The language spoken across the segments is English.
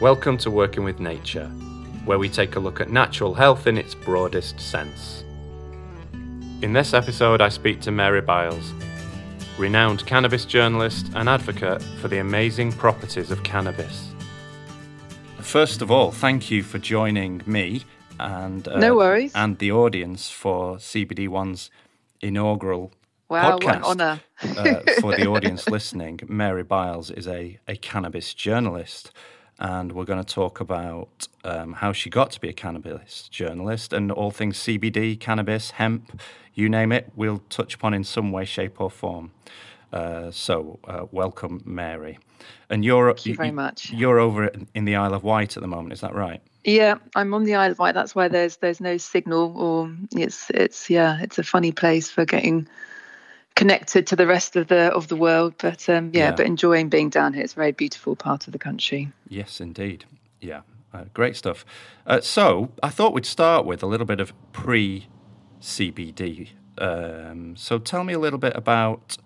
Welcome to Working with Nature, where we take a look at natural health in its broadest sense. In this episode, I speak to Mary Byles, renowned cannabis journalist and advocate for the amazing properties of cannabis. First of all, thank you for joining me and uh, No worries. and the audience for CBD One's inaugural Wow, podcast. what an honour. uh, for the audience listening, Mary Byles is a, a cannabis journalist, and we're going to talk about um, how she got to be a cannabis journalist and all things CBD, cannabis, hemp, you name it, we'll touch upon in some way, shape, or form. Uh, so, uh, welcome, Mary. And you're Thank you very much. You're over in the Isle of Wight at the moment, is that right? Yeah, I'm on the Isle of Wight. That's why there's there's no signal, or it's it's yeah, it's a funny place for getting connected to the rest of the of the world. But um, yeah, Yeah. but enjoying being down here. It's a very beautiful part of the country. Yes, indeed. Yeah, uh, great stuff. Uh, so I thought we'd start with a little bit of pre CBD. Um, so tell me a little bit about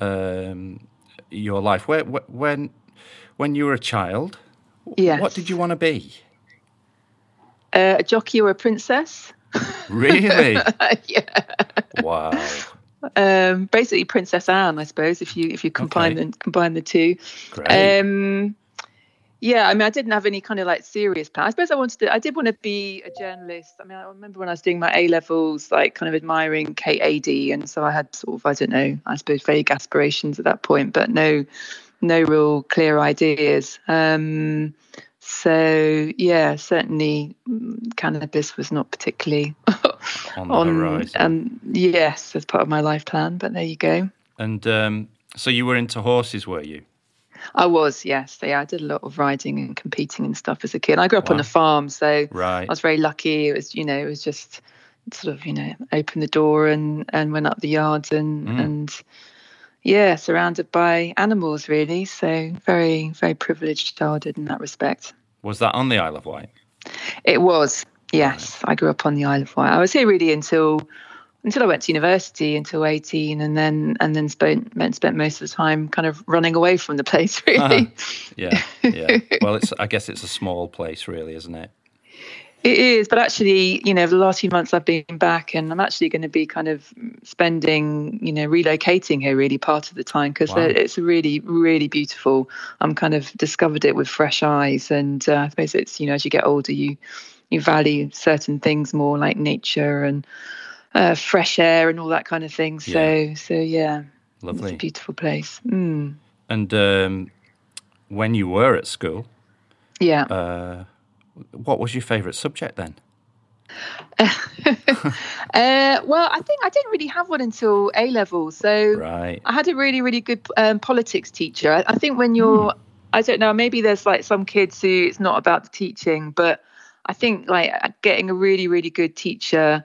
um, your life. Where, wh- when when you were a child, Yes. what did you want to be? Uh, a jockey or a princess? Really? yeah. wow. Um, basically, Princess Anne, I suppose. If you if you combine Okay. the combine the two. Great. Um, yeah, I mean, I didn't have any kind of like serious plan. I suppose I wanted to. I did want to be a journalist. I mean, I remember when I was doing my A levels, like kind of admiring Kate Adie, and so I had sort of, I don't know, I suppose vague aspirations at that point, but no, no real clear ideas. Um, so yeah, certainly mm, cannabis was not particularly On the on. horizon. Um, yes, as part of my life plan. But there you go. and um, so you were into horses, were you? I was, yes. Yeah, I did a lot of riding and competing and stuff as a kid. I grew up on a farm, so Right. I was very lucky. It was, you know, it was just sort of, you know, open the door and and went up the yards and Mm. and yeah, surrounded by animals really. So very very privileged childhood in that respect. Was that on the Isle of Wight? It was, yes. I grew up on the Isle of Wight. I was here really until until I went to university until 18 and then and then spent spent most of the time kind of running away from the place really. Yeah, yeah. well, it's. I guess it's a small place, really, isn't it? It is, but actually, you know, the last few months I've been back, and I'm actually going to be kind of spending, you know, relocating here really part of the time because Wow. it's really, really beautiful. I'm kind of discovered it with fresh eyes, and uh, I suppose it's, you know, as you get older, you you value certain things more, like nature and uh, fresh air and all that kind of thing. So, so yeah, it's Lovely. a beautiful place. Mm. And um, when you were at school, Yeah. uh, what was your favourite subject then? Uh, well, I think I didn't really have one until A level. So Right. I had a really, really good um, politics teacher. I, I think when you're, I don't know, maybe there's like some kids who it's not about the teaching, but I think like getting a really, really good teacher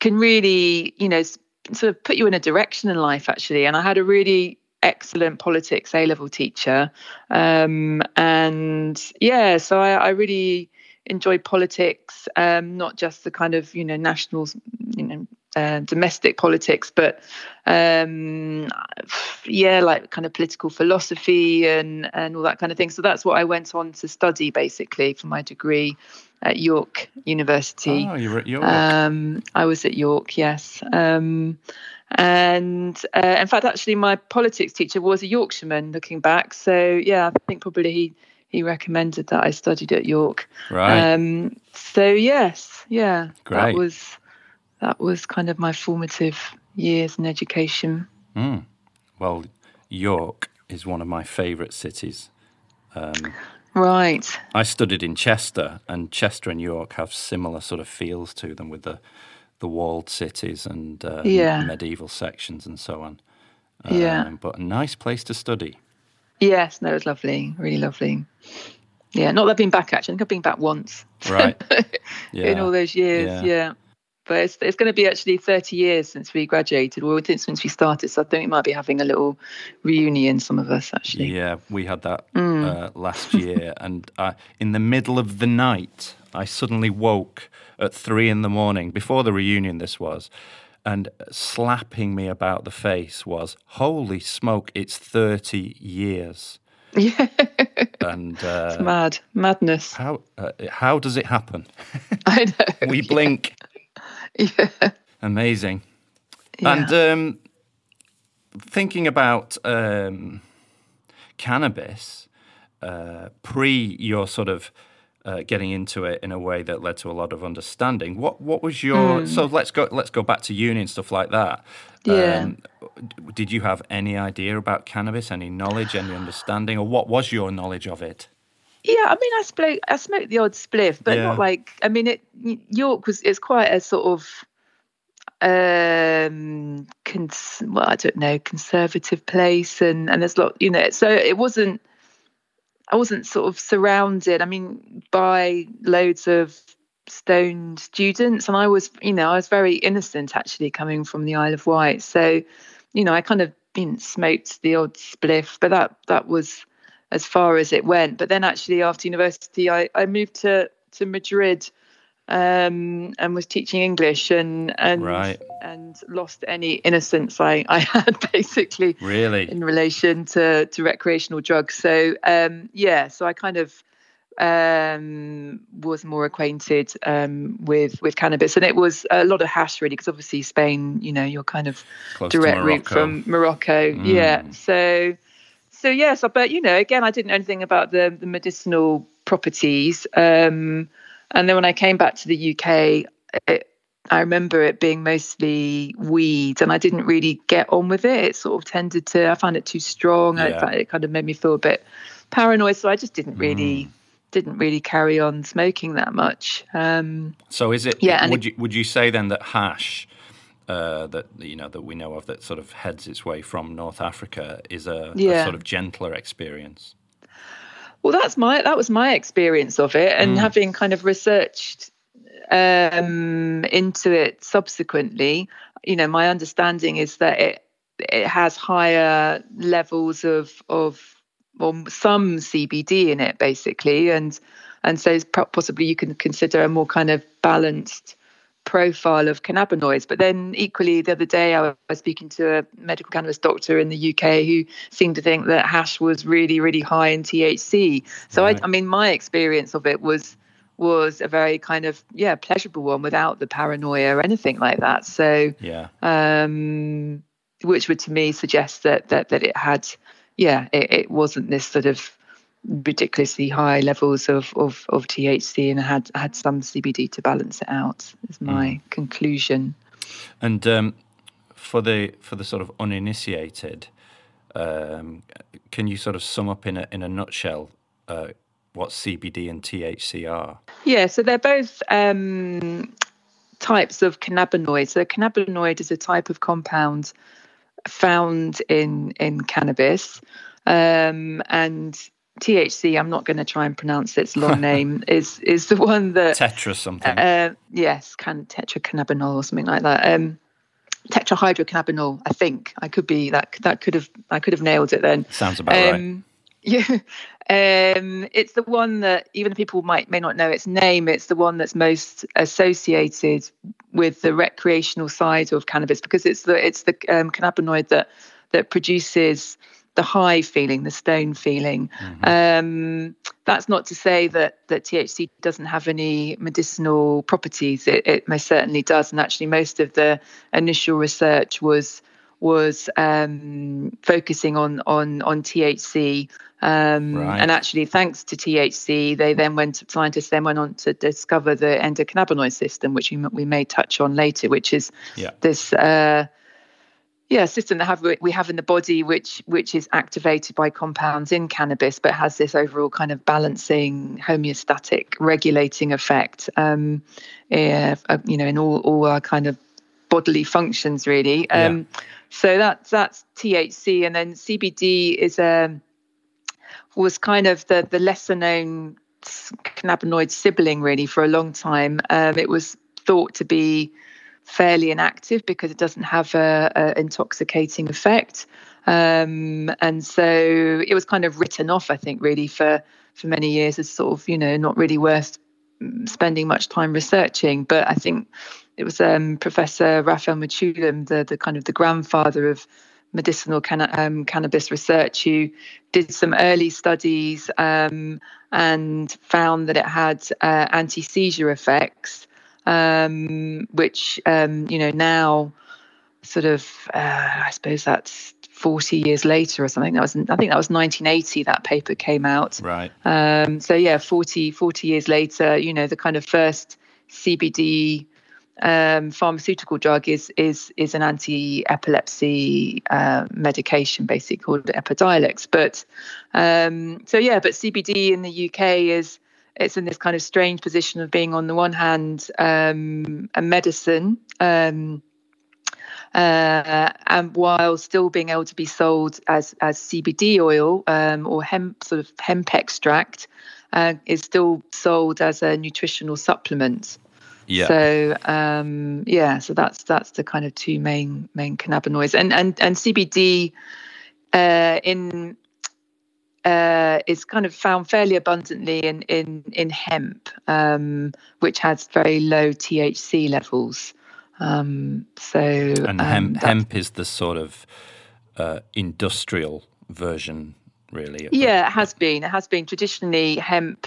can really, you know, sort of put you in a direction in life actually. And I had a really excellent politics A level teacher. Um, and yeah, so I, I really enjoyed politics, um, not just the kind of, you know, national, you know, uh, domestic politics, but um, yeah, like kind of political philosophy and and all that kind of thing. So that's what I went on to study basically for my degree at York University. Oh, you were at York. Um, I was at York, yes. Um, and uh, in fact, actually, my politics teacher was a Yorkshireman. Looking back, so yeah, I think probably he he recommended that I studied at York. right. Um, so yes, yeah, Great. that was that was kind of my formative years in education. Mm. Well, York is one of my favourite cities. Um, Right. I studied in Chester, and Chester and York have similar sort of feels to them with the the walled cities and uh, Yeah. medieval sections and so on. Yeah. Um, but a nice place to study. Yes. No, it was lovely. Really lovely. Yeah. Not that I've been back actually. I think I've been back once. Right. Yeah. in all those years. Yeah. Yeah. But it's, it's going to be actually 30 years since we graduated, or since we started. So I think we might be having a little reunion, some of us actually. Yeah, we had that Mm. uh, last year, and uh, in the middle of the night, I suddenly woke at three in the morning. Before the reunion, this was, and slapping me about the face was, "Holy smoke! It's thirty years." Yeah. and uh, it's mad madness. How uh, how does it happen? I know. we blink. Yeah. Amazing. yeah. And um, thinking about um, cannabis uh, pre your sort of uh, getting into it in a way that led to a lot of understanding. What what was your Hmm. so let's go let's go back to uni and stuff like that. Yeah. Um, did you have any idea about cannabis, any knowledge, any understanding, or what was your knowledge of it? Yeah, I mean, I smoked, I smoked the odd spliff, but Yeah. not like. I mean, it York was it's quite a sort of, um, cons- well, I don't know, conservative place, and and there's a lot, you know. So it wasn't, I wasn't sort of surrounded. I mean, by loads of stoned students, and I was, you know, I was very innocent actually coming from the Isle of Wight. So, you know, I kind of been smoked the odd spliff, but that that was as far as it went. But then actually after university, I, I moved to, to Madrid um, and was teaching English and and Right. and lost any innocence I, I had basically Really? in relation to, to recreational drugs. So um, yeah, so I kind of um, was more acquainted um, with with cannabis, and it was a lot of hash really, because obviously Spain, you know, you're kind of Close direct route from Morocco. Yeah. So, so yes, but you know, again, I didn't know anything about the the medicinal properties. Um, and then when I came back to the UK, it, I remember it being mostly weed, and I didn't really get on with it. It sort of tended to, I found it too strong. I Yeah. found it kind of made me feel a bit paranoid, so I just didn't really. Didn't really carry on smoking that much. Um, So is it? Yeah, Would it- you would you say then that hash, uh, that you know that we know of, that sort of heads its way from North Africa, is a, a sort of gentler experience? Well, that's my that was my experience of it, and having kind of researched um, into it subsequently, you know, my understanding is that it it has higher levels of of well, some CBD in it, basically, and and so possibly you can consider a more kind of balanced profile of cannabinoids. But then equally, the other day I was speaking to a medical cannabis doctor in the UK who seemed to think that hash was really, really high in THC. So Right. I, I mean, my experience of it was was a very kind of yeah pleasurable one without the paranoia or anything like that. So Yeah. um, which would to me suggest that that that it had, yeah, it, it wasn't this sort of ridiculously high levels of, of of THC and had had some CBD to balance it out. Is my conclusion. And um, for the for the sort of uninitiated, um, can you sort of sum up in a in a nutshell uh, what CBD and THC are? Yeah, so they're both um, types of cannabinoids. So, a cannabinoid is a type of compound found in in cannabis, um, and THC. I'm not going to try and pronounce its long name. is is the one that Tetra something. uh, yes, can tetracannabinol or something like that. Um, tetrahydrocannabinol. I think I could be that. That could have I could have nailed it then. Sounds about right. Um, yeah, um, it's the one that even people might may not know its name, it's the one that's most associated with the recreational side of cannabis because it's the it's the um, cannabinoid that that produces the high feeling, the stone feeling. Um, that's not to say that that THC doesn't have any medicinal properties. It, it most certainly does, and actually, most of the initial research was was um, focusing on on on THC. Um, Right. And actually, thanks to THC, they then went. Scientists then went on to discover the endocannabinoid system, which we, we may touch on later, which is Yeah. this uh, yeah system that have we have in the body, which which is activated by compounds in cannabis, but has this overall kind of balancing, homeostatic, regulating effect. Um, yeah, uh, you know, in all all our kind of bodily functions, really. Um, So that's that's THC, and then CBD is um was kind of the the lesser known cannabinoid sibling really for a long time. Um, it was thought to be fairly inactive because it doesn't have a, a intoxicating effect, um, and so it was kind of written off. I think really for for many years as sort of you know not really worth mm, spending much time researching. But I think it was um, Professor Raphael Mechoulam, the the kind of the grandfather of medicinal um, cannabis research who did some early studies um, and found that it had uh, anti seizure effects, um, which, um, you know, now sort of, uh, I suppose that's 40 years later or something. That was, I think that was 1980 that paper came out. Right. Um, so, yeah, 40, 40 years later, you know, the kind of first CBD um, pharmaceutical drug is is is an anti-epilepsy uh, medication, basically called Epidiolex. But um, so yeah, but CBD in the UK is it's in this kind of strange position of being on the one hand um, a medicine. Um, uh, and while still being able to be sold as as CBD oil um, or hemp sort of hemp extract, uh, is still sold as a nutritional supplement. Yeah. So um, yeah, so that's that's the kind of two main main cannabinoids, and and and CBD uh, in uh, is kind of found fairly abundantly in in in hemp, um, which has very low THC levels. Um, so and hemp, um, hemp is the sort of uh, industrial version, really. Yeah, it has been. It has been traditionally hemp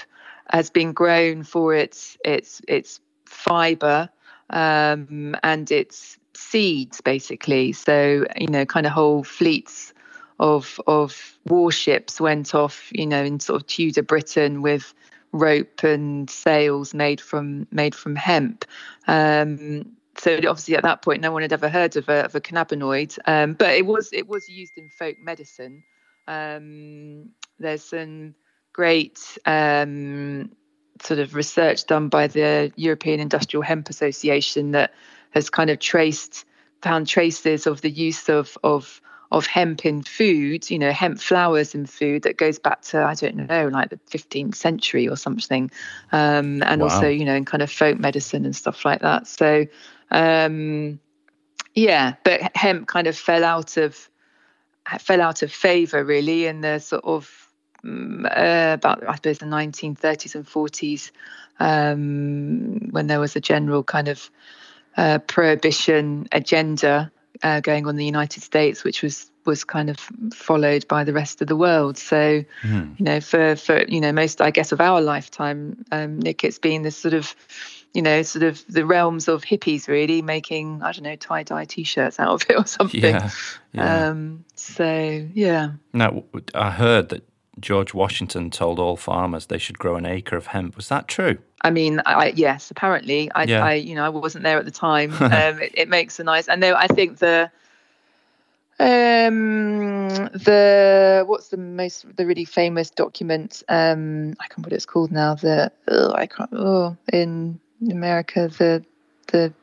has been grown for its its its fiber um, and its seeds, basically. So you know, kind of whole fleets of of warships went off, you know, in sort of Tudor Britain with rope and sails made from made from hemp. Um, so obviously at that point, no one had ever heard of a, of a cannabinoid, um, but it was it was used in folk medicine. Um, there's some great um, sort of research done by the European Industrial Hemp Association that has kind of traced found traces of the use of of of hemp in food, you know, hemp flowers in food that goes back to I don't know, like the 15th century or something, um, and wow. also you know in kind of folk medicine and stuff like that. So, um, yeah, but hemp kind of fell out of fell out of favor really in the sort of Mm, uh, about I suppose the 1930s and 40s um, when there was a general kind of uh, prohibition agenda uh, going on in the United States, which was was kind of followed by the rest of the world. So, mm. you know, for for you know most I guess of our lifetime, um, Nick, it's been this sort of you know, sort of the realms of hippies really making, I don't know, tie dye t shirts out of it or something. Yeah. yeah. Um, so, yeah. Now, I heard that George Washington told all farmers they should grow an acre of hemp. Was that true? I mean, I, yes, apparently. I, yeah. I, you know, I wasn't there at the time. Um, it, it, makes a nice. And I think the, um, the what's the most the really famous document? Um, I can't what it's called now. The oh, I can't. Oh, in America, the the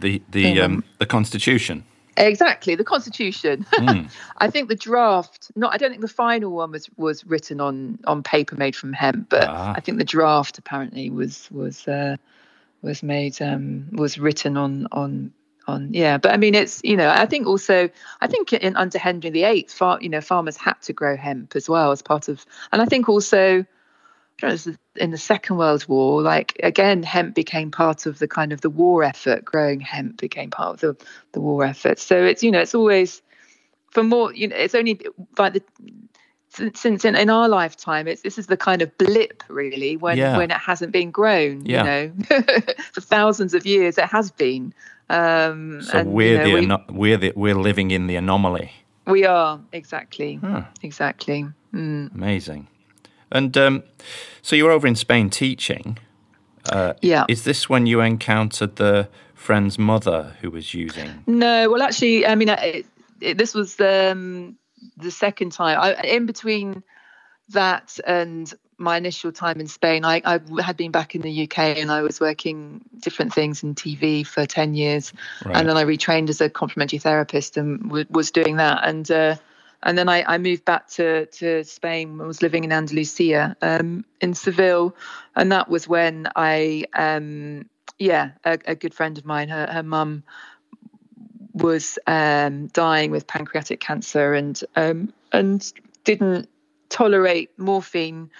the the um, the Constitution. Exactly, the Constitution. Mm. I think the draft, not I don't think the final one was was written on on paper made from hemp, but ah. I think the draft apparently was was uh, was made um, was written on on on yeah. But I mean, it's you know I think also I think in under Henry VIII, far you know farmers had to grow hemp as well as part of, and I think also in the Second World War, like again, hemp became part of the kind of the war effort. Growing hemp became part of the, the war effort. So it's you know it's always for more you know it's only like the since in, in our lifetime it's this is the kind of blip really when yeah. when it hasn't been grown yeah. you know for thousands of years it has been um so and, we're you know, the we, we're the we're living in the anomaly we are exactly huh. exactly mm. amazing and um, so you were over in Spain teaching. Uh, yeah. Is this when you encountered the friend's mother who was using? No. Well, actually, I mean, it, it, this was um, the second time. I, in between that and my initial time in Spain, I, I, had been back in the UK and I was working different things in TV for 10 years. Right. And then I retrained as a complementary therapist and w- was doing that. And uh, and then I, I, moved back to, to Spain. I was living in Andalusia, um, in Seville, and that was when I, um, yeah, a, a, good friend of mine, her her mum was um, dying with pancreatic cancer, and um, and didn't tolerate morphine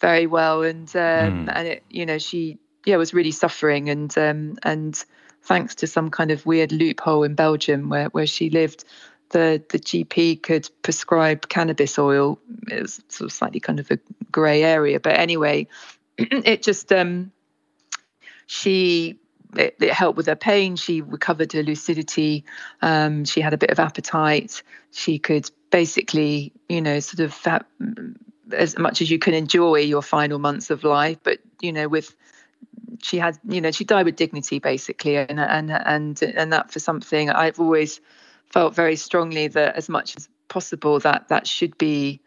very well, and mm. and it, you know, she yeah was really suffering, and um, and thanks to some kind of weird loophole in Belgium where where she lived the the GP could prescribe cannabis oil. It was sort of slightly kind of a grey area, but anyway, it just um, she it, it, helped with her pain. She recovered her lucidity. Um, she had a bit of appetite. She could basically, you know, sort of have, as much as you can enjoy your final months of life, but you know, with she had, you know, she died with dignity basically, and and and and that for something I've always felt very strongly that as much as possible that that should be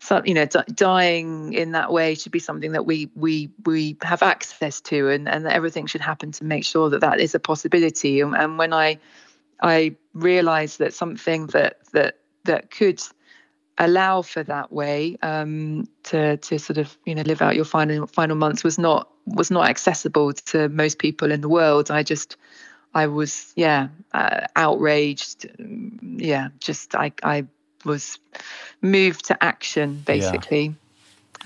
so you know dying in that way should be something that we we we have access to and and everything should happen to make sure that that is a possibility. And, and when i i realized that something that that that could allow for that way um, to to sort of you know live out your final final months was not was not accessible to most people in the world. I just i was yeah uh, outraged yeah just i i was moved to action basically.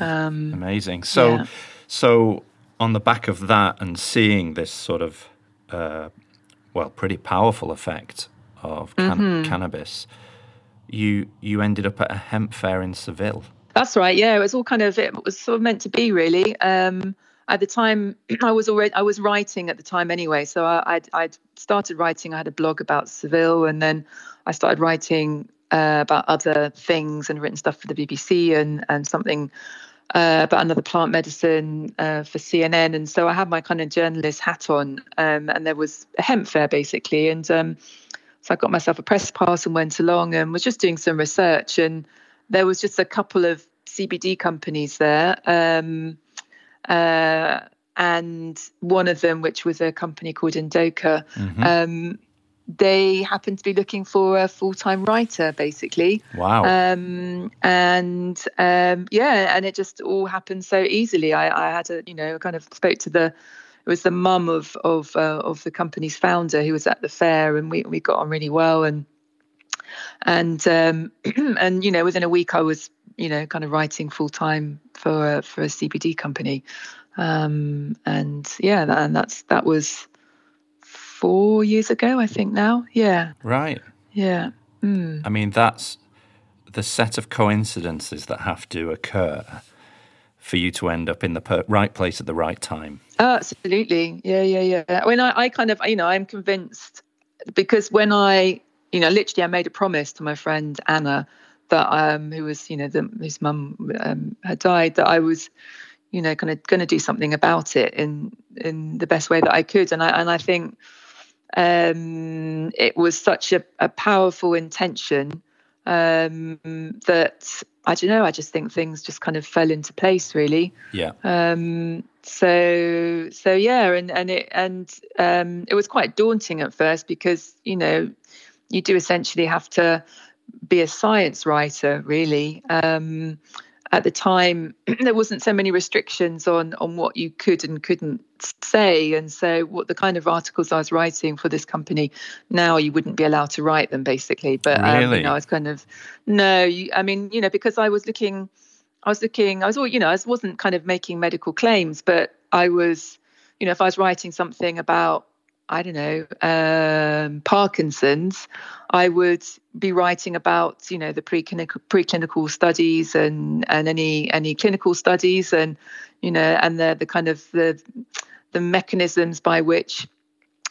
Yeah. Um, Amazing. So, yeah. so on the back of that and seeing this sort of, uh, well, pretty powerful effect of can- mm-hmm. cannabis, you you ended up at a hemp fair in Seville. That's right. Yeah, it was all kind of it was sort of meant to be really. Um, at the time, I was already I was writing at the time anyway, so I, I'd, I'd started writing. I had a blog about Seville, and then I started writing uh, about other things and written stuff for the BBC and and something uh, about another plant medicine uh, for CNN. And so I had my kind of journalist hat on, um, and there was a hemp fair basically. And um, so I got myself a press pass and went along and was just doing some research. And there was just a couple of CBD companies there. Um, uh, and one of them, which was a company called Endoca, mm-hmm. Um, they happened to be looking for a full-time writer basically. Wow. Um, and um, yeah and it just all happened so easily. I, I had a you know kind of spoke to the it was the mum of of uh, of the company's founder who was at the fair and we, we got on really well and and um, and you know within a week I was you know kind of writing full time for for a CBD company um, and yeah and that's that was four years ago, I think now. Yeah. Right. Yeah. Mm. I mean, that's the set of coincidences that have to occur for you to end up in the per- right place at the right time. Oh, absolutely. Yeah, yeah, yeah. I mean, I, I kind of, you know, I'm convinced because when I, you know, literally I made a promise to my friend Anna that, um, who was, you know, the, his mum um, had died, that I was, you know, kind of going to do something about it in in the best way that I could. And I and I think um, it was such a, a powerful intention um, that I don't know. I just think things just kind of fell into place, really. Yeah. Um, so so yeah, and and it and um, it was quite daunting at first because you know you do essentially have to be a science writer, really. Um, at the time there wasn't so many restrictions on on what you could and couldn't say and so what the kind of articles I was writing for this company now you wouldn't be allowed to write them basically but really? um, you know I was kind of no you, I mean you know because I was looking I was looking I was all you know I wasn't kind of making medical claims but I was you know if I was writing something about I don't know, um, Parkinson's, I would be writing about, you know, the preclinical preclinical studies and and any any clinical studies and you know and the the kind of the the mechanisms by which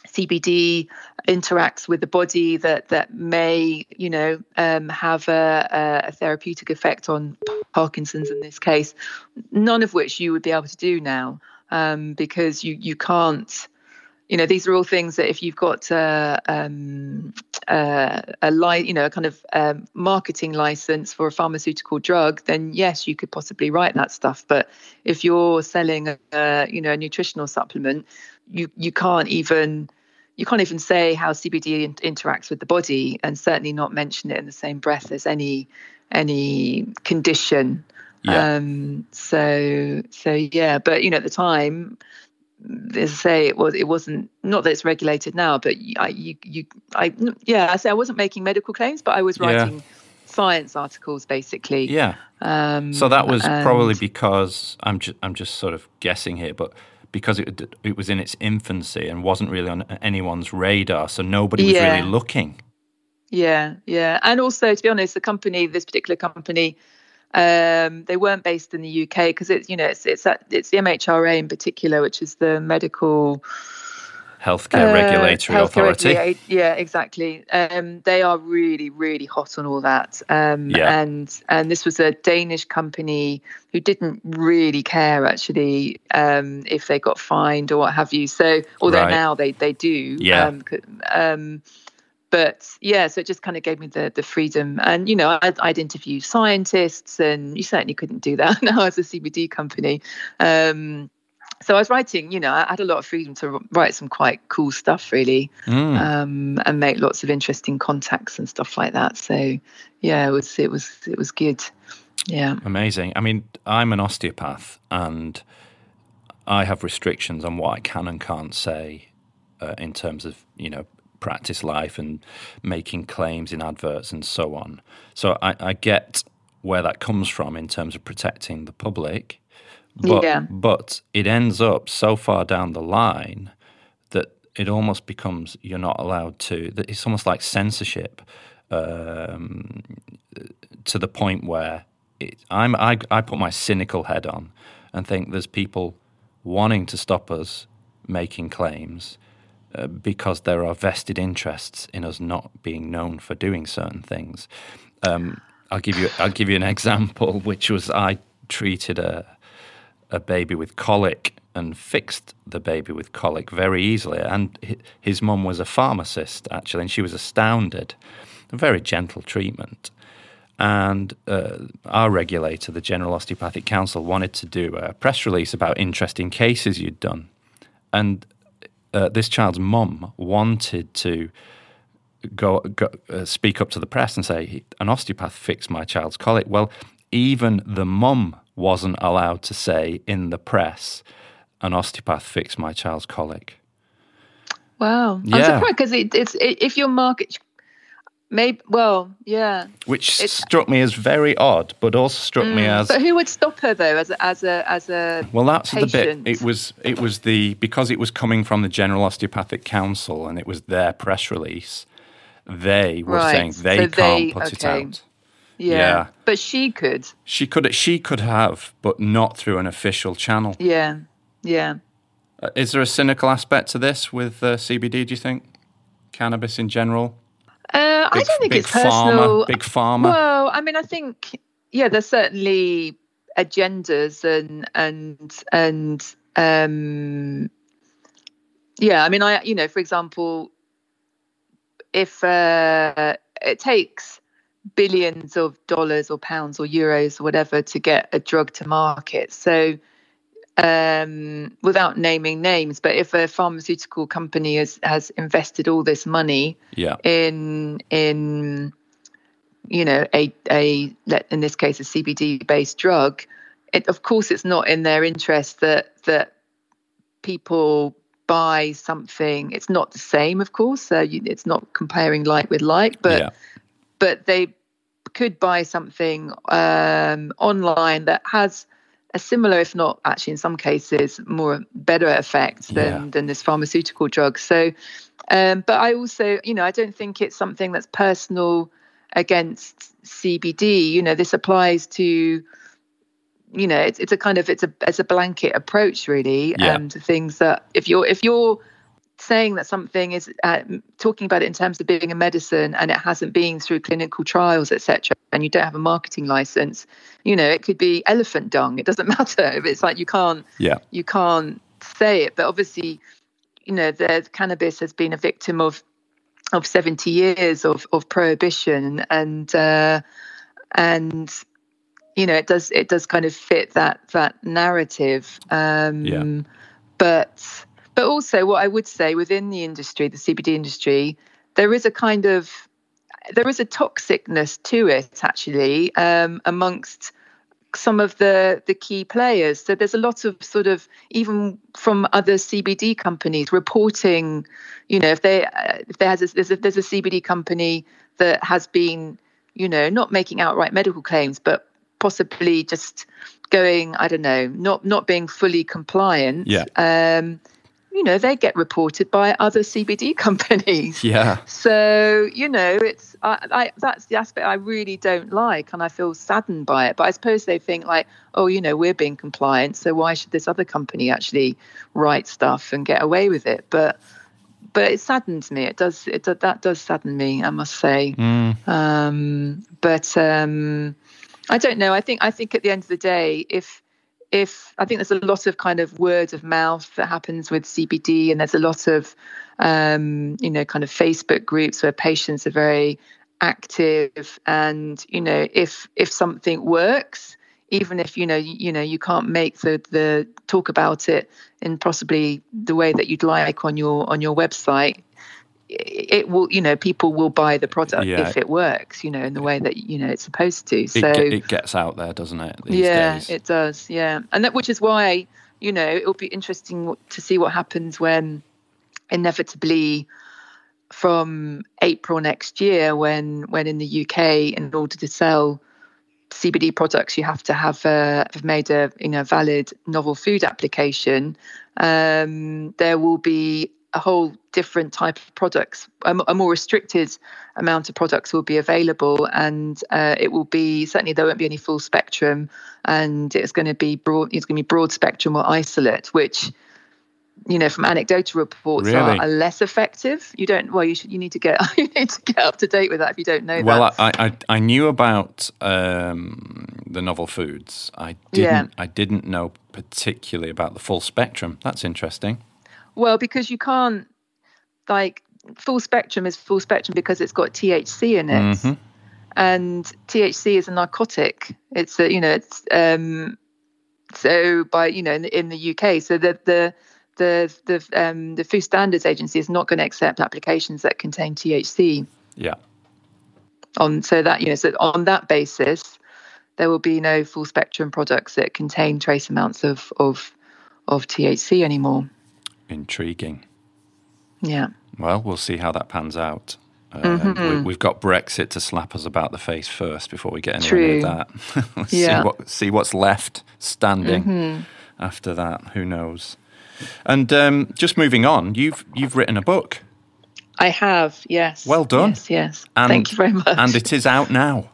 CBD interacts with the body that that may you know um, have a, a, therapeutic effect on Parkinson's in this case. None of which you would be able to do now um, because you you can't you know these are all things that if you've got uh, um, uh, a li- you know a kind of um, marketing license for a pharmaceutical drug then yes you could possibly write that stuff but if you're selling a, you know a nutritional supplement you you can't even you can't even say how CBD in- interacts with the body and certainly not mention it in the same breath as any any condition yeah. um so so yeah but you know at the time as I say, it was it wasn't not that it's regulated now, but I you you I yeah I say I wasn't making medical claims, but I was writing yeah. science articles basically. Yeah. Um, so that was and, probably because I'm just I'm just sort of guessing here, but because it it was in its infancy and wasn't really on anyone's radar, so nobody was yeah. really looking. Yeah, yeah, and also to be honest, the company, this particular company, um, they weren't based in the UK because it's you know it's it's that, it's the MHRA in particular, which is the medical healthcare uh, regulatory healthcare authority. yeah, exactly. Um, they are really, really hot on all that. Um, yeah. And and this was a Danish company who didn't really care actually um, if they got fined or what have you. So although right. now they they do. Yeah. But yeah, so it just kind of gave me the the freedom, and you know, I'd, I'd interview scientists, and you certainly couldn't do that now as a CBD company. Um, so I was writing, you know, I had a lot of freedom to write some quite cool stuff, really, mm. um, and make lots of interesting contacts and stuff like that. So, yeah, it was it was it was good. Yeah, amazing. I mean, I'm an osteopath, and I have restrictions on what I can and can't say uh, in terms of you know practice life and making claims in adverts and so on. So I, I get where that comes from in terms of protecting the public. But, yeah. but it ends up so far down the line that it almost becomes you're not allowed to. It's almost like censorship um, to the point where it, I'm, I, I put my cynical head on and think there's people wanting to stop us making claims because there are vested interests in us not being known for doing certain things. Um, I'll give you I'll give you an example, which was I treated a a baby with colic and fixed the baby with colic very easily. And his mum was a pharmacist actually, and she was astounded. A very gentle treatment. And uh, our regulator, the General Osteopathic Council, wanted to do a press release about interesting cases you'd done. And uh, this child's mum wanted to go, go uh, speak up to the press and say an osteopath fixed my child's colic. Well, even the mum wasn't allowed to say in the press an osteopath fixed my child's colic. Wow, yeah. I'm surprised because it, it's it, if your market Maybe, well, yeah. Which it's, struck me as very odd, but also struck mm, me as. But who would stop her though, as a, as a as a? Well, that's patient? the bit. It was it was the because it was coming from the General Osteopathic Council and it was their press release. They were right. saying they so can't they, put okay. it out. Yeah. yeah. But she could. She could. She could have, but not through an official channel. Yeah. Yeah. Uh, is there a cynical aspect to this with uh, CBD? Do you think cannabis in general? Uh, big, I don't think it's personal. big pharma. Well, I mean, I think yeah, there's certainly agendas and and and um, yeah. I mean, I you know, for example, if uh, it takes billions of dollars or pounds or euros or whatever to get a drug to market, so um, without naming names, but if a pharmaceutical company has has invested all this money yeah. in in you know a a let in this case a CBD based drug, it, of course it's not in their interest that that people buy something. It's not the same, of course. So you, it's not comparing like with like, but yeah. but they could buy something um, online that has a similar, if not actually in some cases, more better effect than yeah. than this pharmaceutical drug. So, um, but I also, you know, I don't think it's something that's personal against CBD. You know, this applies to, you know, it's it's a kind of it's a it's a blanket approach really, yeah. um, to things that if you're if you're saying that something is uh, talking about it in terms of being a medicine and it hasn't been through clinical trials etc and you don't have a marketing license you know it could be elephant dung. It doesn't matter if it's like you can't yeah. you can't say it. But obviously you know the cannabis has been a victim of of 70 years of of prohibition and uh and you know it does it does kind of fit that that narrative. Um yeah. but but also, what I would say within the industry, the CBD industry, there is a kind of there is a toxicness to it actually um, amongst some of the the key players. So there's a lot of sort of even from other CBD companies reporting, you know, if they uh, if there has a, there's a, there's a CBD company that has been, you know, not making outright medical claims, but possibly just going, I don't know, not not being fully compliant. Yeah. Um, you know they get reported by other CBD companies. Yeah. So you know it's I, I, that's the aspect I really don't like, and I feel saddened by it. But I suppose they think like, oh, you know, we're being compliant, so why should this other company actually write stuff and get away with it? But but it saddens me. It does. It that does sadden me. I must say. Mm. Um, but um, I don't know. I think I think at the end of the day, if if I think there's a lot of kind of word of mouth that happens with CBD, and there's a lot of um, you know kind of Facebook groups where patients are very active, and you know if if something works, even if you know you, you know you can't make the the talk about it in possibly the way that you'd like on your on your website it will you know people will buy the product yeah. if it works you know in the way that you know it's supposed to so it, it gets out there doesn't it yeah days? it does yeah and that which is why you know it'll be interesting to see what happens when inevitably from april next year when when in the uk in order to sell CBD products, you have to have, uh, have made a you know valid novel food application. Um, there will be a whole different type of products. A, a, more restricted amount of products will be available, and uh, it will be certainly there won't be any full spectrum, and it's going to be broad. It's going to be broad spectrum or isolate, which you know from anecdotal reports really? are, are, less effective. You don't. Well, you should. You need to get. You need to get up to date with that if you don't know. Well, that. I, I I knew about um, the novel foods. I didn't. Yeah. I didn't know particularly about the full spectrum. That's interesting. Well, because you can't like full spectrum is full spectrum because it's got THC in it. Mm-hmm. And THC is a narcotic. It's a, you know, it's um so by you know in the, in the UK, so the the the the um, the Food Standards Agency is not going to accept applications that contain THC. Yeah. On so that you know so on that basis, there will be no full spectrum products that contain trace amounts of of of THC anymore. Intriguing. Yeah. Well, we'll see how that pans out. Uh, mm-hmm. we, have got Brexit to slap us about the face first before we get anywhere near that. yeah. see, what, see what's left standing mm-hmm. after that. Who knows? And um, just moving on, you've you've written a book. I have, yes. Well done. Yes, yes. And, Thank you very much. And it is out now.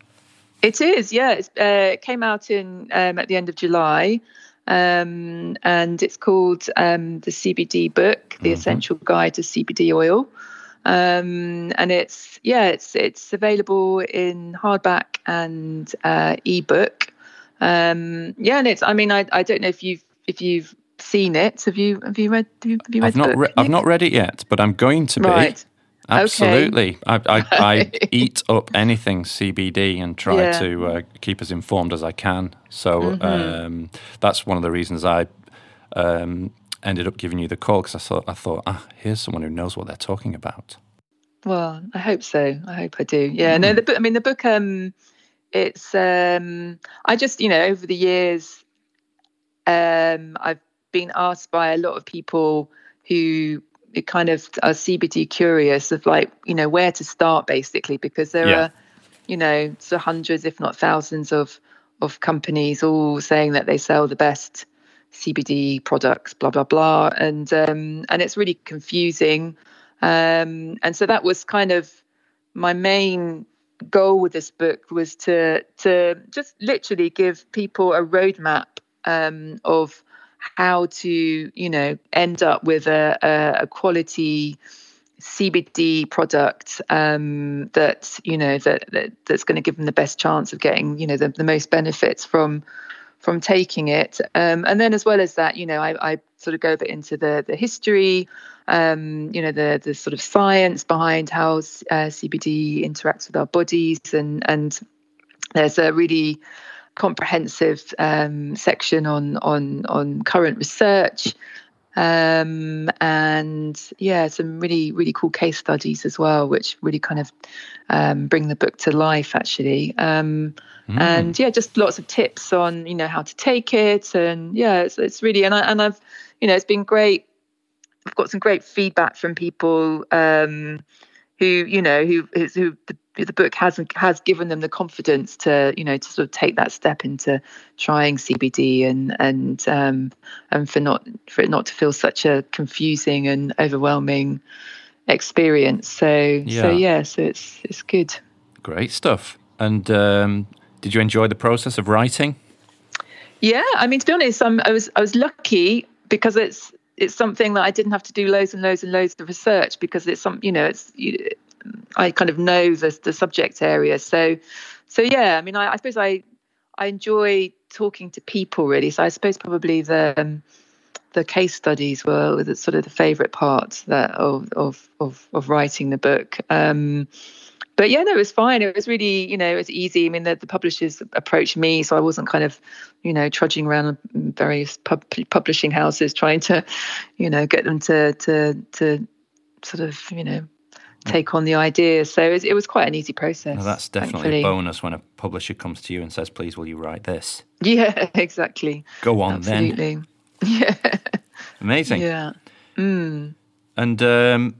It is, yeah. Uh, it came out in um, at the end of July. Um, and it's called um, the CBD book, the mm-hmm. Essential Guide to CBD Oil. Um, and it's yeah, it's it's available in hardback and uh, ebook. Um, yeah, and it's I mean I, I don't know if you've if you've seen it. Have you have you read have you, have you read I've not re- I've not read it yet, but I'm going to be. Right. Absolutely. Okay. I, I, I, eat up anything CBD and try yeah. to uh, keep as informed as I can. So mm-hmm. um, that's one of the reasons I um, ended up giving you the call because I thought, I thought, ah, here's someone who knows what they're talking about. Well, I hope so. I hope I do. Yeah. Mm. No, the book. I mean, the book. Um, it's. Um, I just, you know, over the years, um, I've been asked by a lot of people who kind of are CBD curious of like you know where to start basically because there yeah. are you know so hundreds if not thousands of of companies all saying that they sell the best CBD products blah blah blah and um, and it's really confusing um, and so that was kind of my main goal with this book was to to just literally give people a roadmap um, of how to you know end up with a, a, a quality CBD product um, that you know that, that that's going to give them the best chance of getting you know the, the most benefits from from taking it. Um, and then as well as that you know I, I sort of go a bit into the the history um, you know the the sort of science behind how uh, CBD interacts with our bodies and and there's a really comprehensive um, section on on on current research. Um, and yeah some really really cool case studies as well which really kind of um, bring the book to life actually. Um, mm. and yeah just lots of tips on you know how to take it. And yeah it's, it's really and, I, and I've you know it's been great. I've got some great feedback from people um, who you know who who the book has has given them the confidence to you know to sort of take that step into trying CBD and and um, and for not for it not to feel such a confusing and overwhelming experience. So yeah. so yeah, so it's it's good. Great stuff. And um, did you enjoy the process of writing? Yeah, I mean to be honest, I'm, I was I was lucky because it's it's something that I didn't have to do loads and loads and loads of research because it's some you know it's I kind of know the the subject area. So so yeah, I mean I, I suppose I I enjoy talking to people really. So I suppose probably the um, the case studies were the, sort of the favourite part that of, of of of writing the book. Um, but yeah, no, it was fine. It was really, you know, it was easy. I mean, the, the publishers approached me, so I wasn't kind of, you know, trudging around various pub- publishing houses trying to, you know, get them to to to sort of, you know, take on the idea. So it was, it was quite an easy process. Well, that's definitely thankfully. a bonus when a publisher comes to you and says, "Please, will you write this?" Yeah, exactly. Go on Absolutely. then. Yeah. Amazing. Yeah. Mm. And um,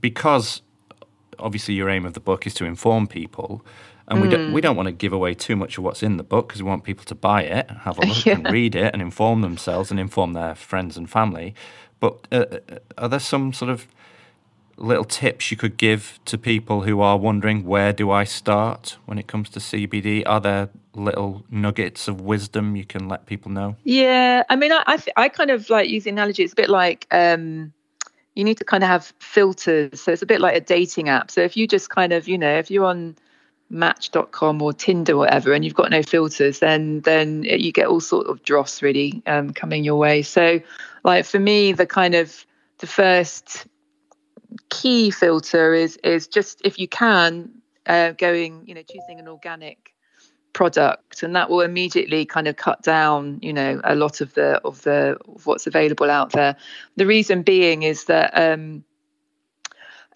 because obviously your aim of the book is to inform people, and mm. we don't we don't want to give away too much of what's in the book because we want people to buy it, have a look, yeah. and read it, and inform themselves and inform their friends and family. But uh, uh, are there some sort of little tips you could give to people who are wondering where do I start when it comes to CBD? Are there little nuggets of wisdom you can let people know? Yeah, I mean, I I, th- I kind of like use the analogy. It's a bit like um, you need to kind of have filters. So it's a bit like a dating app. So if you just kind of, you know, if you're on match.com or Tinder or whatever and you've got no filters, then then you get all sort of dross really um, coming your way. So like for me, the kind of the first key filter is is just if you can uh, going, you know, choosing an organic product and that will immediately kind of cut down you know a lot of the of the of what's available out there. The reason being is that um,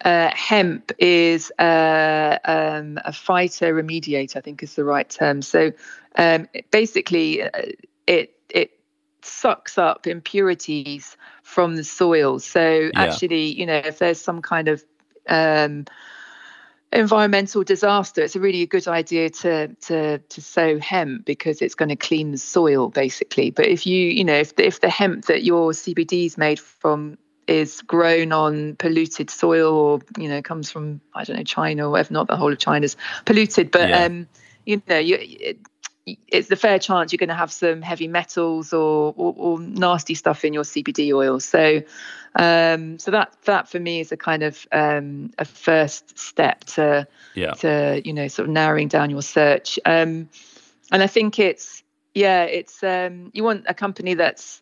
uh, hemp is uh, um, a phytoremediator i think is the right term. So um, basically uh, it it sucks up impurities from the soil so yeah. actually you know if there's some kind of um, environmental disaster, it's a really a good idea to to to sow hemp because it's going to clean the soil basically. But if you you know if the, if the hemp that your CBD is made from is grown on polluted soil or you know comes from I don't know China or whatever, not the whole of China's polluted, but yeah. um you know you. It, it's a fair chance you're going to have some heavy metals or, or, or nasty stuff in your CBD oil. So, um, so that that for me is a kind of um, a first step to yeah. to you know sort of narrowing down your search. Um, and I think it's yeah, it's um, you want a company that's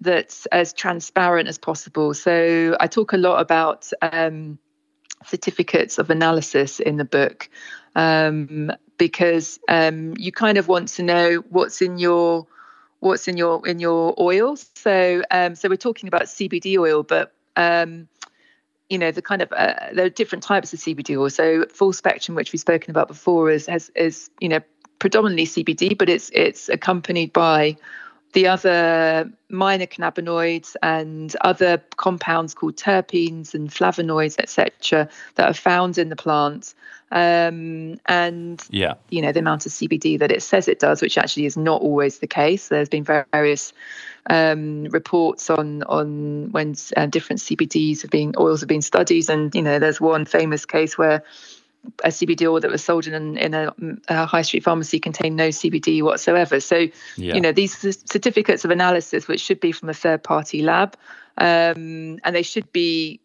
that's as transparent as possible. So I talk a lot about um, certificates of analysis in the book um, because um, you kind of want to know what's in your what's in your in your oil. So um, so we're talking about CBD oil, but um, you know the kind of uh, there are different types of CBD oil. So full spectrum, which we've spoken about before, is has is you know predominantly CBD, but it's it's accompanied by the other minor cannabinoids and other compounds called terpenes and flavonoids, etc., that are found in the plant. Um, and yeah, you know the amount of CBD that it says it does, which actually is not always the case. There's been various um, reports on on when uh, different CBDs have been oils have been studied, and you know there's one famous case where a CBD oil that was sold in, in a, a, high street pharmacy contained no CBD whatsoever. So, yeah. you know, these certificates of analysis, which should be from a third party lab, um, and they should be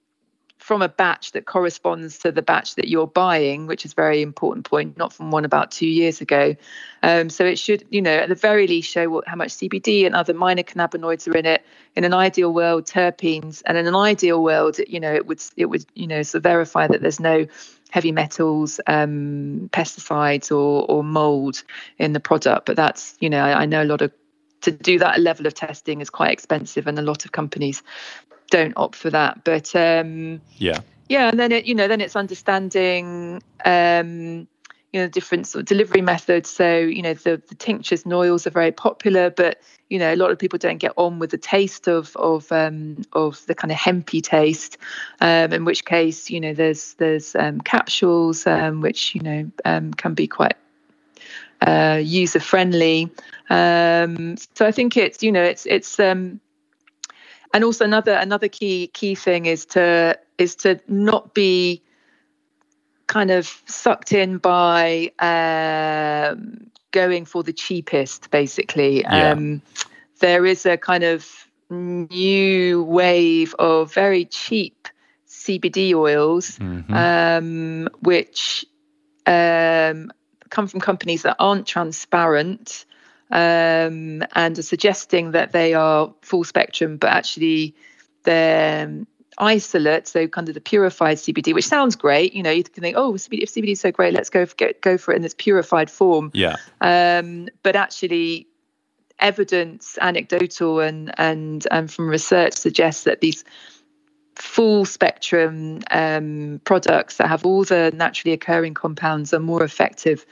from a batch that corresponds to the batch that you're buying, which is a very important point, not from one about two years ago. Um, so it should, you know, at the very least show what, how much CBD and other minor cannabinoids are in it. In an ideal world, terpenes, and in an ideal world, you know, it would it would you know so verify that there's no heavy metals, um, pesticides, or or mold in the product. But that's you know I, I know a lot of to do that level of testing is quite expensive, and a lot of companies don't opt for that. But um, yeah, yeah, and then it you know then it's understanding. Um, you know different sort of delivery methods. So you know the, the tinctures and oils are very popular, but you know a lot of people don't get on with the taste of of um, of the kind of hempy taste. Um, in which case, you know there's there's um, capsules um, which you know um, can be quite uh, user friendly. Um, so I think it's you know it's it's and also another another key key thing is to is to not be kind of sucked in by um, going for the cheapest, basically. Yeah. Um, there is a kind of new wave of very cheap CBD oils, mm-hmm. um, which um, come from companies that aren't transparent um, and are suggesting that they are full spectrum, but actually they're isolate, so kind of the purified CBD, which sounds great. You know, you can think, oh, CBD, if CBD is so great, let's go for, get, go for it in this purified form. Yeah. Um, but actually, evidence, anecdotal, and and and from research suggests that these full spectrum um, products that have all the naturally occurring compounds are more effective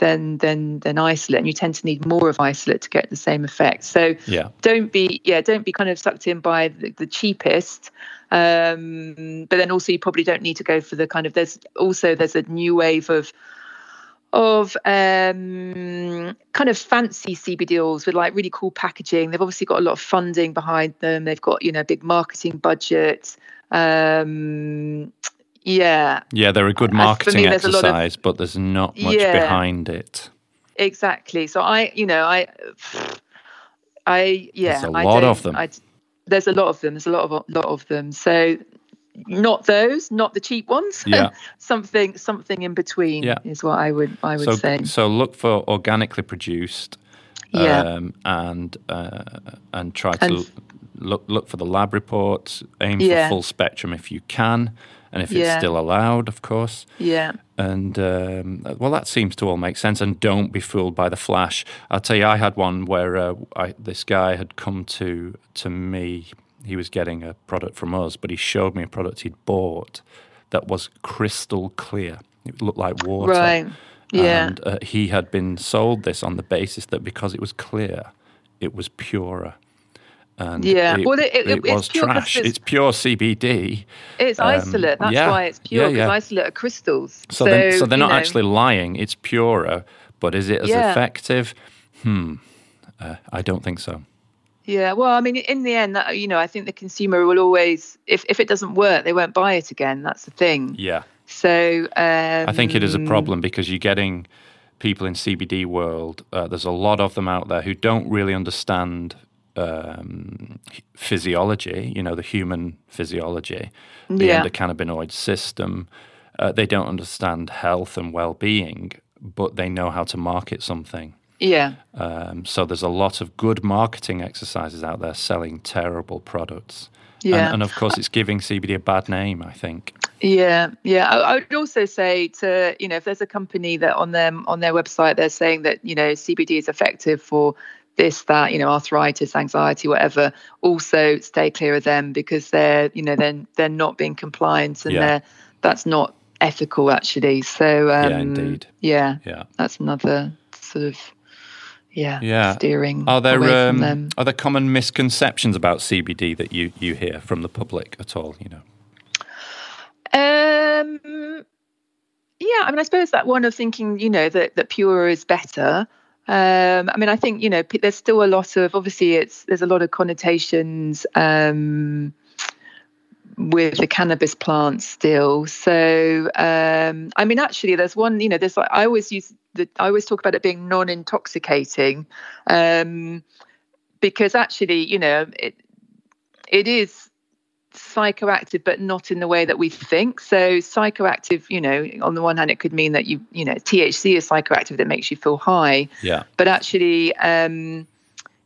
than than than isolate and you tend to need more of isolate to get the same effect so yeah don't be yeah don't be kind of sucked in by the, the cheapest um, but then also you probably don't need to go for the kind of there's also there's a new wave of of um, kind of fancy CBD oils with like really cool packaging. They've obviously got a lot of funding behind them. They've got you know big marketing budget. Um, yeah. Yeah, they're a good marketing me, exercise, of, but there's not much yeah, behind it. Exactly. So I, you know, I, I, yeah, there's a lot of them. I, there's a lot of them. There's a lot of lot of them. So not those, not the cheap ones. Yeah. something something in between yeah. is what I would I would so, say. So look for organically produced. Yeah. Um, and uh, and try to look look for the lab reports. Aim yeah. for full spectrum if you can and if yeah. it's still allowed, of course. Yeah. And um, well, that seems to all make sense. And don't be fooled by the flash. I'll tell you, I had one where uh, I, this guy had come to to me. He was getting a product from us, but he showed me a product he'd bought that was crystal clear. It looked like water. Right. Yeah. And uh, he had been sold this on the basis that because it was clear, it was purer. And yeah, it, well, it, it, it was trash. It's, it's, pure CBD. It's um, isolate. That's yeah, why it's pure because yeah, yeah. isolate are crystals. So, so, then, so they're not know. actually lying. It's purer, but is it as effective? Hmm, uh, I don't think so. Yeah, well, I mean, in the end, that, you know, I think the consumer will always, if if it doesn't work, they won't buy it again. That's the thing. Yeah. So um, I think it is a problem because you're getting people in CBD world. Uh, there's a lot of them out there who don't really understand um, physiology, you know, the human physiology, the yeah. endocannabinoid system. Uh, they don't understand health and well being, but they know how to market something. Yeah. Um, so there's a lot of good marketing exercises out there selling terrible products. Yeah. And, and of course, it's giving CBD a bad name, I think. Yeah, yeah. I, I, would also say to you know if there's a company that on them on their website they're saying that you know CBD is effective for this, that, you know, arthritis, anxiety, whatever, also stay clear of them because they're, you know, then they're, they're not being compliant and yeah. they're that's not ethical actually. So um, yeah, indeed. Yeah, yeah, that's another sort of yeah, yeah. steering. Are there um, are there common misconceptions about CBD that you you hear from the public at all? You know. Um. Yeah, I mean, I suppose that one of thinking, you know, that that pure is better. Um, I mean, I think you know, there's still a lot of obviously it's there's a lot of connotations um, with the cannabis plant still. So, um, I mean, actually, there's one. You know, there's like I always use the I always talk about it being non-intoxicating um, because actually, you know, it it is psychoactive but not in the way that we think. So psychoactive you know on the one hand it could mean that you you know thc is psychoactive that makes you feel high. Yeah. But actually um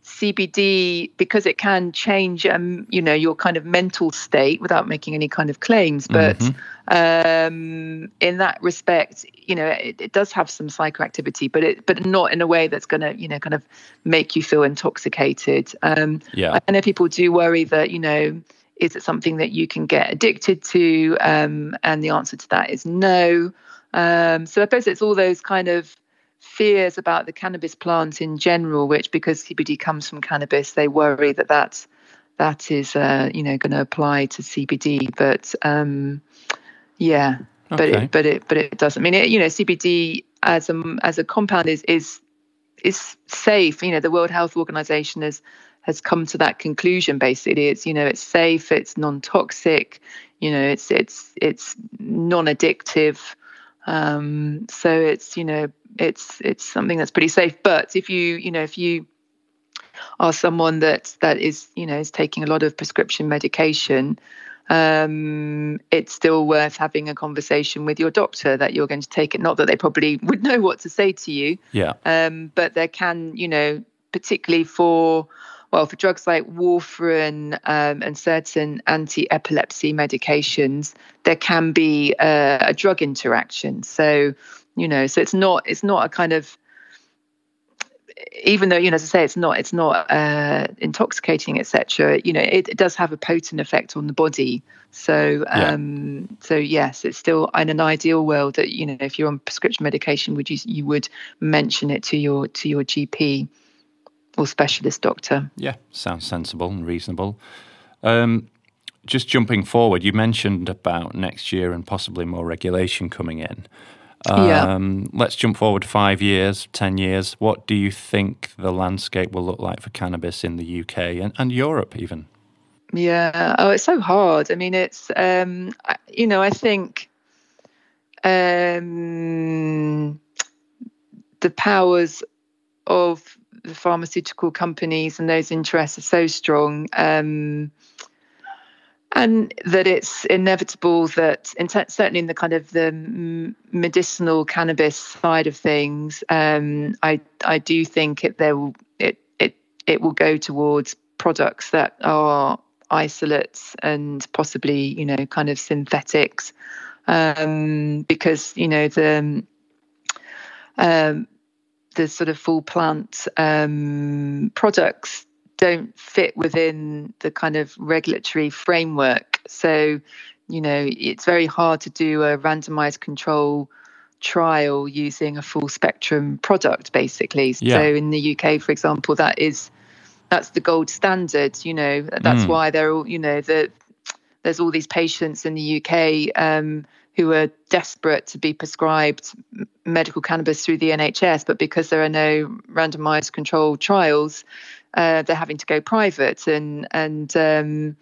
CBD because it can change um you know your kind of mental state without making any kind of claims but mm-hmm. um in that respect you know it, it, does have some psychoactivity but it but not in a way that's going to you know kind of make you feel intoxicated. Um yeah. I know people do worry that you know is it something that you can get addicted to? Um, and the answer to that is no. Um, so I suppose it's all those kind of fears about the cannabis plant in general, which because CBD comes from cannabis, they worry that that that is uh, you know going to apply to CBD. But um, yeah, okay. but it but it but it doesn't. I mean, it, you know, CBD as a as a compound is is is safe. You know, the World Health Organization has has come to that conclusion. Basically, it's you know it's safe, it's non-toxic, you know it's it's it's non-addictive. Um, so it's you know it's it's something that's pretty safe. But if you you know if you are someone that that is you know is taking a lot of prescription medication um, it's still worth having a conversation with your doctor that you're going to take it. Not that they probably would know what to say to you. Yeah. Um, but there can, you know, particularly for well, for drugs like warfarin um, and certain anti-epilepsy medications, there can be a, a drug interaction. So, you know, so it's not it's not a kind of even though you know as i say it's not it's not uh, intoxicating etc you know it, it, does have a potent effect on the body so um yeah. so yes it's still in an ideal world that you know if you're on prescription medication would you you would mention it to your to your gp or specialist doctor yeah sounds sensible and reasonable um just jumping forward you mentioned about next year and possibly more regulation coming in um, yeah. Let's jump forward five years, 10 years. What do you think the landscape will look like for cannabis in the UK and, and Europe, even? Yeah. Oh, it's so hard. I mean, it's, um, you know, I think um, the powers of the pharmaceutical companies and those interests are so strong. Um, and that it's inevitable that in t- certainly in the kind of the medicinal cannabis side of things um, i i do think it there will it it it will go towards products that are isolates and possibly you know kind of synthetics um, because you know the um, the sort of full plant um, products don't fit within the kind of regulatory framework. So, you know, it's very hard to do a randomized control trial using a full spectrum product, basically. Yeah. So, in the UK, for example, that is that's the gold standard. You know, that's mm. why they're all, you know, the there's all these patients in the UK um, who are desperate to be prescribed medical cannabis through the NHS, but because there are no randomized controlled trials, uh, they're having to go private, and and um,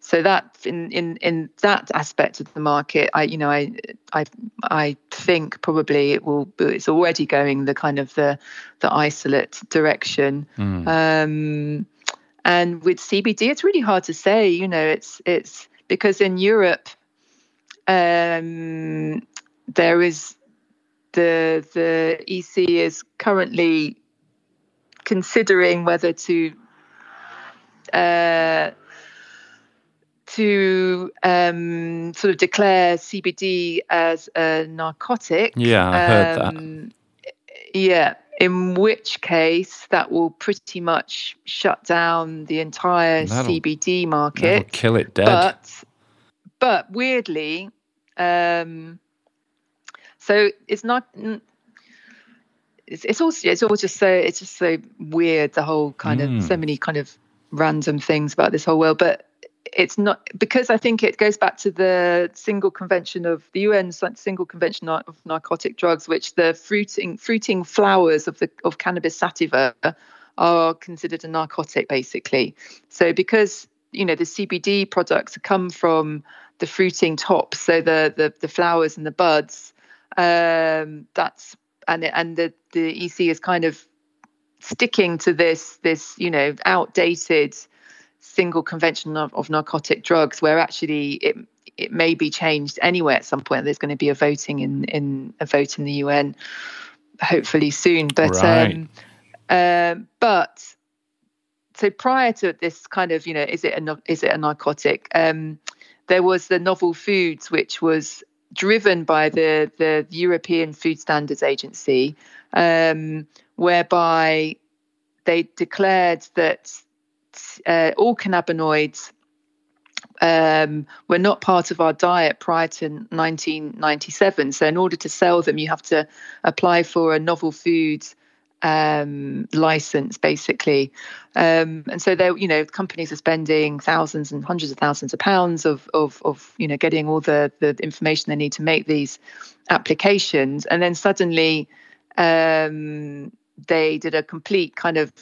so that in in in that aspect of the market, I you know I I I think probably it will it's already going the kind of the the isolate direction. Mm. Um, and with CBD, it's really hard to say. You know, it's it's because in Europe, um, there is the the EC is currently considering whether to uh, to um, sort of declare CBD as a narcotic. Yeah, I heard um, that. Yeah, in which case that will pretty much shut down the entire that'll, CBD market. kill it dead. But, but weirdly, um, so it's not it's, it's also it's all just so it's just so weird the whole kind mm. of so many kind of random things about this whole world but it's not because I think it goes back to the single convention of the UN single convention of narcotic drugs, which the fruiting fruiting flowers of the of cannabis sativa are considered a narcotic, basically. So because you know the CBD products come from the fruiting tops, so the the, the flowers and the buds, um, that's and and the the EC is kind of sticking to this this you know outdated single convention of, of narcotic drugs where actually it it may be changed anyway at some point there's going to be a voting in in a vote in the UN hopefully soon but right. um, um, but so prior to this kind of you know is it a is it a narcotic um, there was the novel foods which was driven by the, the European Food Standards Agency, um, whereby they declared that uh, all cannabinoids um, were not part of our diet prior to 1997. So, in order to sell them, you have to apply for a novel foods um, license, basically. Um, and so, there, you know, companies are spending thousands and hundreds of thousands of pounds of, of, of, you know, getting all the the information they need to make these applications, and then suddenly um, they did a complete kind of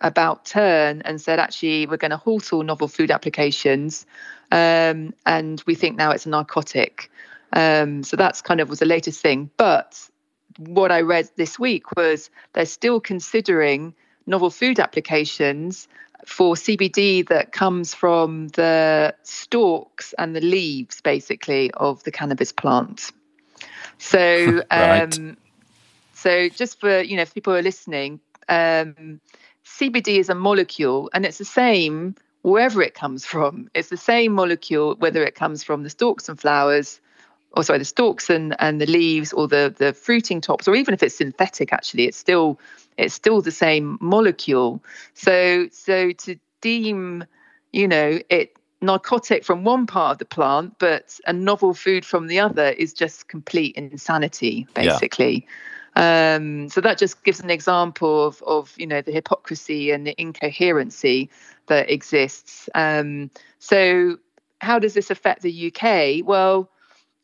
about turn and said, actually, we're going to halt all novel food applications. Um, and we think now it's a narcotic. Um, so that's kind of was the latest thing. But what I read this week was they're still considering novel food applications for CBD that comes from the stalks and the leaves, basically, of the cannabis plant. So, right. um, so just for you know, if people are listening, um, CBD is a molecule and it's the same wherever it comes from. It's the same molecule whether it comes from the stalks and flowers, or sorry, the stalks and, and the leaves or the, the fruiting tops, or even if it's synthetic, actually, it's still it's still the same molecule. So so to deem, you know, it narcotic from one part of the plant, but a novel food from the other is just complete insanity, basically. Yeah. Um, so that just gives an example of, of you know the hypocrisy and the incoherency that exists. Um, so how does this affect the UK? Well,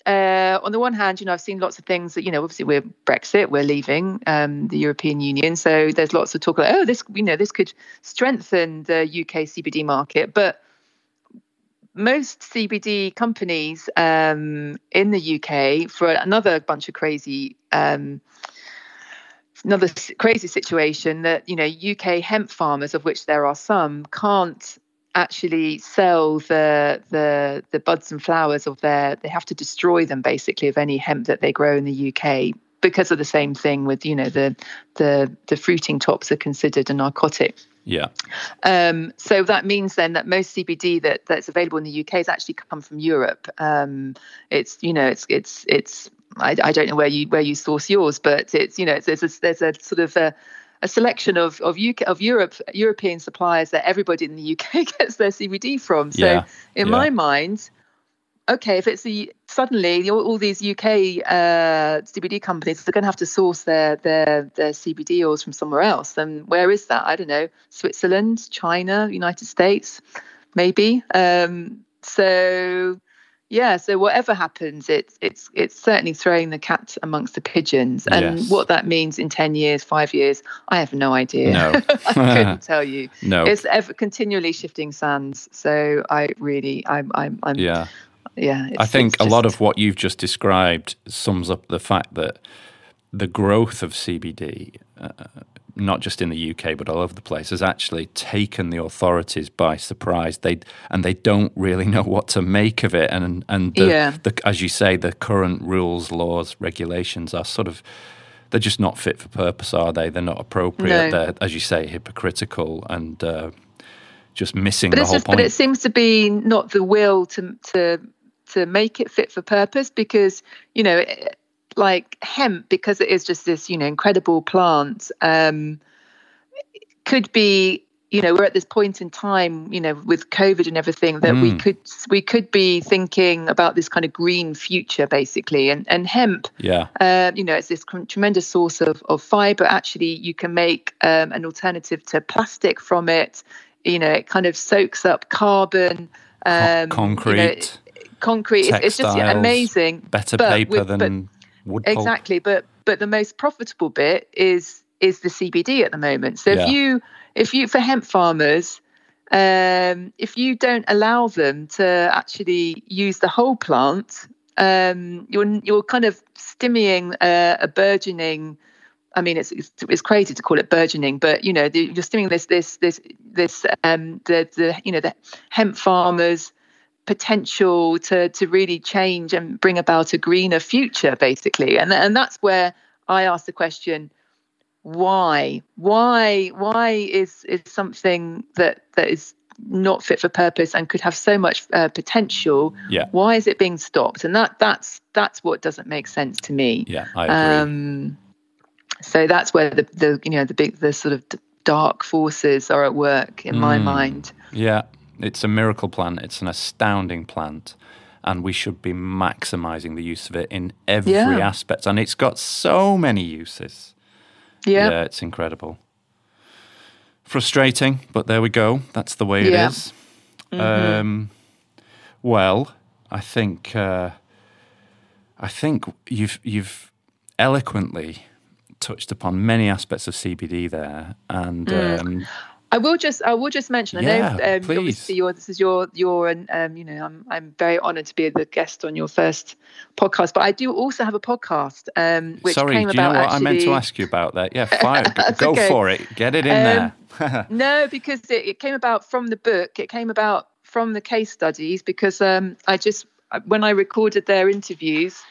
uh, on the one hand, you know, I've seen lots of things that, you know, obviously we're Brexit, we're leaving um, the European Union. So there's lots of talk about, oh, this, you know, this could strengthen the UK CBD market. But most CBD companies um, in the UK, for another bunch of crazy um, another crazy situation that you know UK hemp farmers, of which there are some, can't actually sell the the the buds and flowers of their. They have to destroy them basically of any hemp that they grow in the UK because of the same thing with you know the the the fruiting tops are considered a narcotic. Yeah. Um, so that means then that most CBD that that's available in the UK has actually come from Europe. Um, it's you know it's it's it's I, I, don't know where you where you source yours, but it's you know it's, there's a, there's a sort of a, a selection of of UK of Europe European suppliers that everybody in the UK gets their CBD from. So yeah, in yeah. my mind, okay, if it's the suddenly all, all these UK uh, CBD companies they're going to have to source their their their CBD oils from somewhere else, then where is that? I don't know, Switzerland, China, United States, maybe. Um, so yeah, so whatever happens, it's it's it's certainly throwing the cat amongst the pigeons, and yes. what that means in ten years, five years, I have no idea. No. I couldn't tell you. No, it's ever continually shifting sands. So I really, I'm, I'm, I'm yeah, yeah. I think a lot of what you've just described sums up the fact that the growth of CBD uh, not just in the UK but all over the place, has actually taken the authorities by surprise. They and they don't really know what to make of it. And and the, yeah. the, as you say, the current rules, laws, regulations are sort of they're just not fit for purpose, are they? They're not appropriate. No. They're, as you say, hypocritical and uh, just missing but the whole just, point. But it seems to be not the will to to to make it fit for purpose because you know like hemp because it is just this you know incredible plant um, could be you know we're at this point in time you know with covid and everything that mm. we could we could be thinking about this kind of green future basically. And and hemp yeah. uh, you know it's this tremendous source of of fiber actually you can make um, an alternative to plastic from it. You know it kind of soaks up carbon um, concrete you know, concrete it's, it's, just amazing. better paper with, than wood pulp. Exactly, but but the most profitable bit is is the CBD at the moment. So yeah. if you if you for hemp farmers, um, if you don't allow them to actually use the whole plant, um, you're you're kind of stymieing a, a burgeoning. I mean, it's, it's, it's crazy to call it burgeoning, but you know, the, you're stemming this this this this um the the you know the hemp farmers potential to to really change and bring about a greener future basically. And and that's where i ask the question why? Why why is is something that that is not fit for purpose and could have so much uh, potential yeah. why is it being stopped? And that that's that's what doesn't make sense to me. Yeah i agree. Um, so that's where the the you know the big the sort of dark forces are at work in mm, my mind. Yeah it's a miracle plant. It's an astounding plant, and we should be maximizing the use of it in every yeah. aspect. And it's got so many uses. Yeah, yeah, it's incredible. Frustrating, but there we go. That's the way yeah. it is. Mm-hmm. Um, well, I think uh, I think you've you've eloquently touched upon many aspects of CBD there, and mm. um, I will just I will just mention. I yeah, know um, obviously your this is your your and um, you know I'm I'm very honoured to be the guest on your first podcast, but I do also have a podcast. Um, which Sorry, came do you know what actually... I meant to ask you about that? Yeah, fire, go okay. for it, get it in um, there. no, because it, it, came about from the book. It came about from the case studies because um, I just when I recorded their interviews,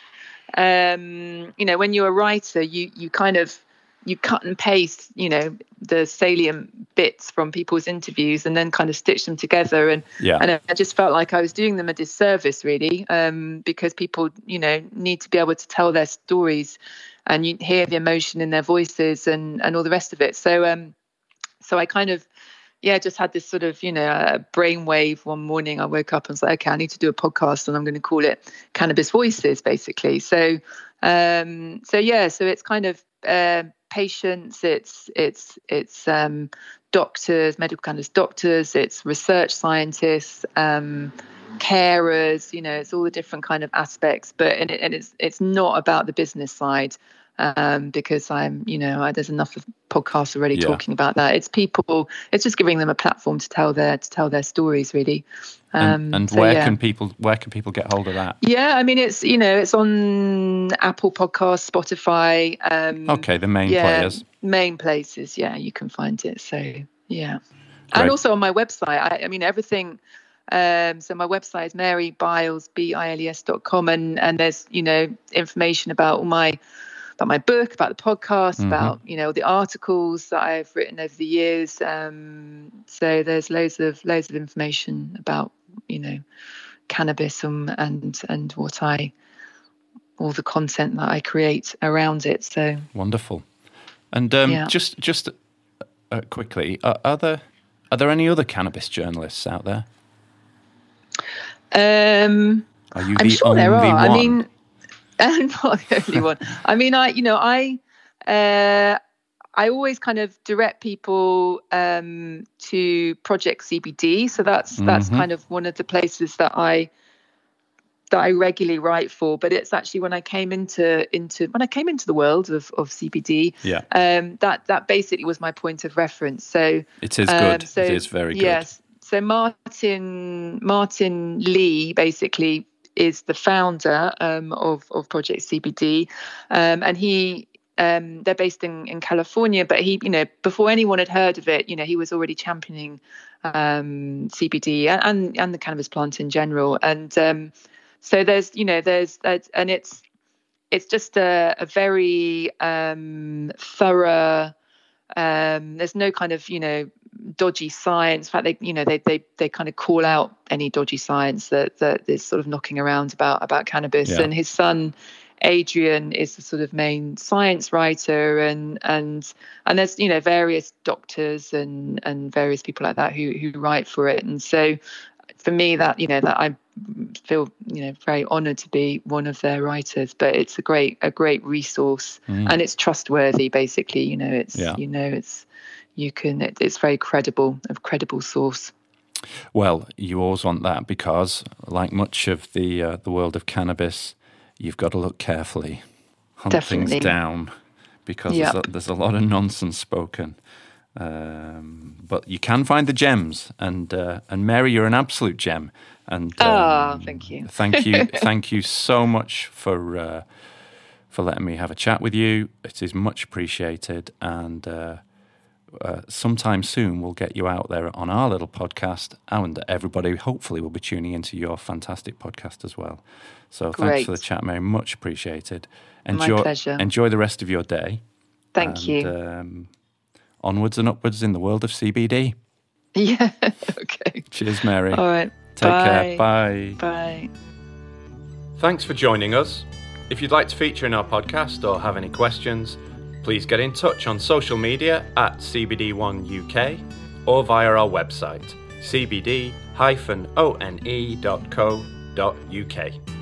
um, you know, when you're a writer, you you kind of you cut and paste, you know, the salient bits from people's interviews and then kind of stitch them together. And yeah. and I just felt like I was doing them a disservice, really, um, because people, you know, need to be able to tell their stories and you hear the emotion in their voices and and all the rest of it. So um, so I kind of yeah, just had this sort of, you know, a brainwave one morning. I woke up and was like, okay, I need to do a podcast and I'm going to call it Cannabis Voices, basically. So, um, so yeah, so it's kind of uh, patients, it's it's it's um, doctors, medical cannabis doctors, it's research scientists, um, carers. You know, it's all the different kind of aspects. But and, it, and it's it's not about the business side um, because I'm, you know, I, there's enough of podcasts already yeah. talking about that. It's people. It's just giving them a platform to tell their to tell their stories, really. Um, and, and so, where yeah. can people where can people get hold of that? Yeah, I mean, it's you know, it's on Apple Podcasts, Spotify. Um, okay, the main yeah, players. Main places, yeah, you can find it. So yeah, Great. and also on my website. I, I mean, everything. Um, so my website is marybiles, B-I-L-E-S dot com and, and there's, you know, information about all my about my book, about the podcast, mm-hmm. about you know the articles that I've written over the years. Um, so there's loads of loads of information about you know cannabis and and and what I all the content that I create around it. So wonderful. And um, yeah. just just uh, quickly, are, are there are there any other cannabis journalists out there? Um, are you I'm the sure only there are. one? I mean, and not the only one. I mean, I you know I uh, I always kind of direct people um, to Project CBD, so that's mm-hmm. that's kind of one of the places that I that I regularly write for. But it's actually when I came into into when I came into the world of, of CBD, yeah, um, that that basically was my point of reference. So it is um, good. So, it is very good. Yes. So Martin Martin Lee basically is the founder um, of of Project CBD, um, and he um, they're based in, in California, but he, you know, before anyone had heard of it, you know, he was already championing um, CBD and, and, and the cannabis plant in general. And um, so there's, you know, there's, and it's it's just a, a very um, thorough. Um, there's no kind of, you know, dodgy science. In fact, they you know they they they kind of call out any dodgy science that that is sort of knocking around about about cannabis. Yeah. And his son Adrian is the sort of main science writer, and and and there's you know various doctors and and various people like that who who write for it. And so for me, that you know that I feel you know very honoured to be one of their writers. But it's a great a great resource, mm. and it's trustworthy. Basically, you know, it's yeah. you know it's you can it, it's very credible, a credible source. Well, you always want that because, like much of the uh, the world of cannabis, you've got to look carefully, hunt Definitely. things down, because yep. there's, a, there's, a, lot of nonsense spoken. Um, but you can find the gems, and uh, and Mary, you're an absolute gem. And oh, um, thank you, thank you, thank you so much for uh, for letting me have a chat with you. It is much appreciated, and uh, uh, sometime soon we'll get you out there on our little podcast, and everybody hopefully will be tuning into your fantastic podcast as well. So Great. thanks for the chat, Mary. Much appreciated. Enjoy, My pleasure. Enjoy the rest of your day. Thank and, you. Um, onwards and upwards in the world of CBD. Yeah. okay. Cheers, Mary. All right. Take Bye. care. Bye. Bye. Thanks for joining us. If you'd like to feature in our podcast or have any questions, please get in touch on social media at CBD1UK or via our website cbd-one.co.uk.